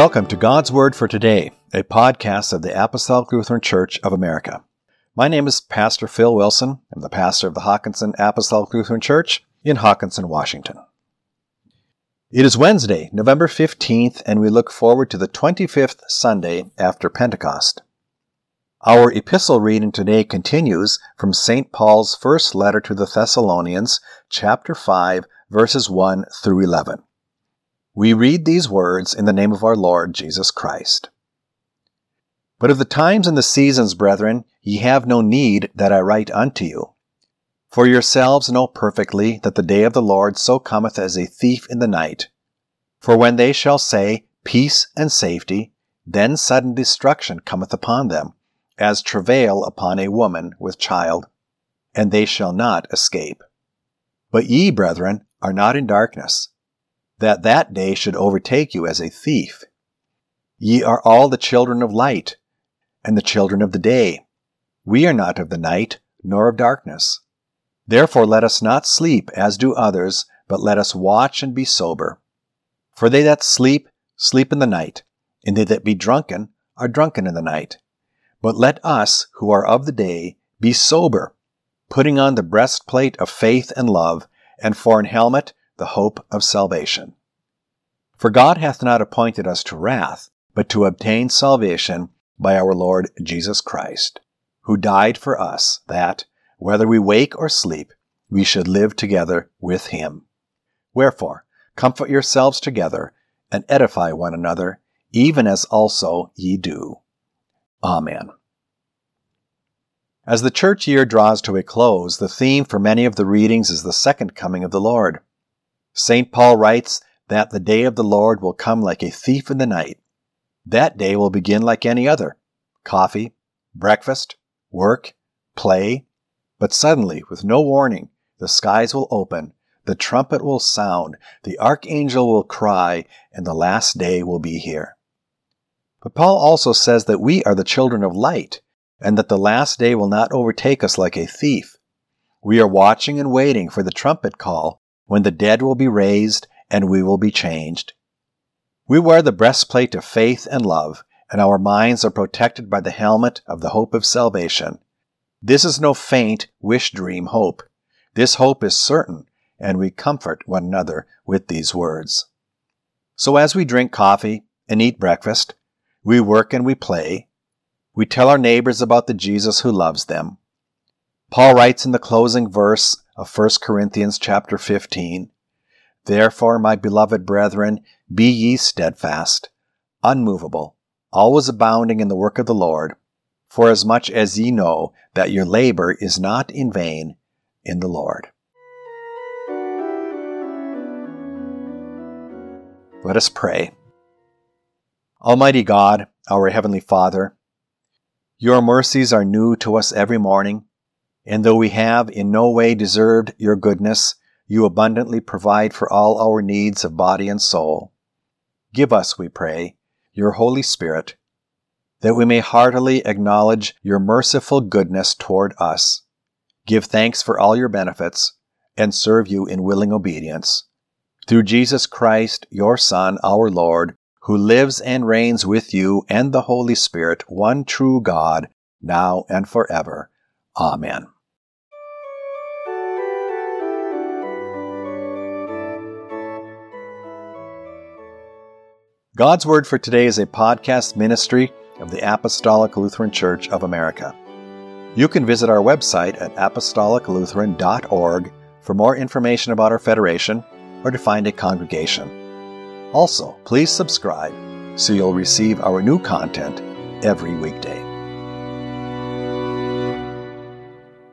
Welcome to God's Word for Today, a podcast of the Apostolic Lutheran Church of America. My name is Pastor Phil Wilson. I'm the pastor of the Hockinson Apostolic Lutheran Church in Hockinson, Washington. It is Wednesday, November 15th, and we look forward to the 25th Sunday after Pentecost. Our epistle reading today continues from St. Paul's first letter to the Thessalonians, chapter 5, verses 1 through 11. We read these words in the name of our Lord Jesus Christ. But of the times and the seasons, brethren, ye have no need that I write unto you. For yourselves know perfectly that the day of the Lord so cometh as a thief in the night. For when they shall say, Peace and safety, then sudden destruction cometh upon them, as travail upon a woman with child, and they shall not escape. But ye, brethren, are not in darkness, that that day should overtake you as a thief. Ye are all the children of light, and the children of the day. We are not of the night, nor of darkness. Therefore let us not sleep as do others, but let us watch and be sober. For they that sleep, sleep in the night, and they that be drunken, are drunken in the night. But let us, who are of the day, be sober, putting on the breastplate of faith and love, and for an helmet the hope of salvation. For God hath not appointed us to wrath, but to obtain salvation by our Lord Jesus Christ, who died for us, that, whether we wake or sleep, we should live together with him. Wherefore, comfort yourselves together, and edify one another, even as also ye do. Amen. As the church year draws to a close, the theme for many of the readings is the second coming of the Lord. St. Paul writes that the day of the Lord will come like a thief in the night. That day will begin like any other coffee, breakfast, work, play. But suddenly, with no warning, the skies will open, the trumpet will sound, the archangel will cry, and the last day will be here. But Paul also says that we are the children of light, and that the last day will not overtake us like a thief. We are watching and waiting for the trumpet call when the dead will be raised and we will be changed. We wear the breastplate of faith and love, and our minds are protected by the helmet of the hope of salvation. This is no faint, wish dream hope. This hope is certain, and we comfort one another with these words. So as we drink coffee and eat breakfast, we work and we play, we tell our neighbors about the Jesus who loves them. Paul writes in the closing verse of 1 Corinthians chapter 15, Therefore, my beloved brethren, be ye steadfast, unmovable, always abounding in the work of the Lord, forasmuch as ye know that your labor is not in vain in the Lord. Let us pray. Almighty God, our Heavenly Father, your mercies are new to us every morning, and though we have in no way deserved your goodness, you abundantly provide for all our needs of body and soul. Give us, we pray, your Holy Spirit, that we may heartily acknowledge your merciful goodness toward us, give thanks for all your benefits, and serve you in willing obedience. Through Jesus Christ, your Son, our Lord, who lives and reigns with you and the Holy Spirit, one true God, now and forever. Amen. God's Word for Today is a podcast ministry of the Apostolic Lutheran Church of America. You can visit our website at apostoliclutheran.org for more information about our federation or to find a congregation. Also, please subscribe so you'll receive our new content every weekday.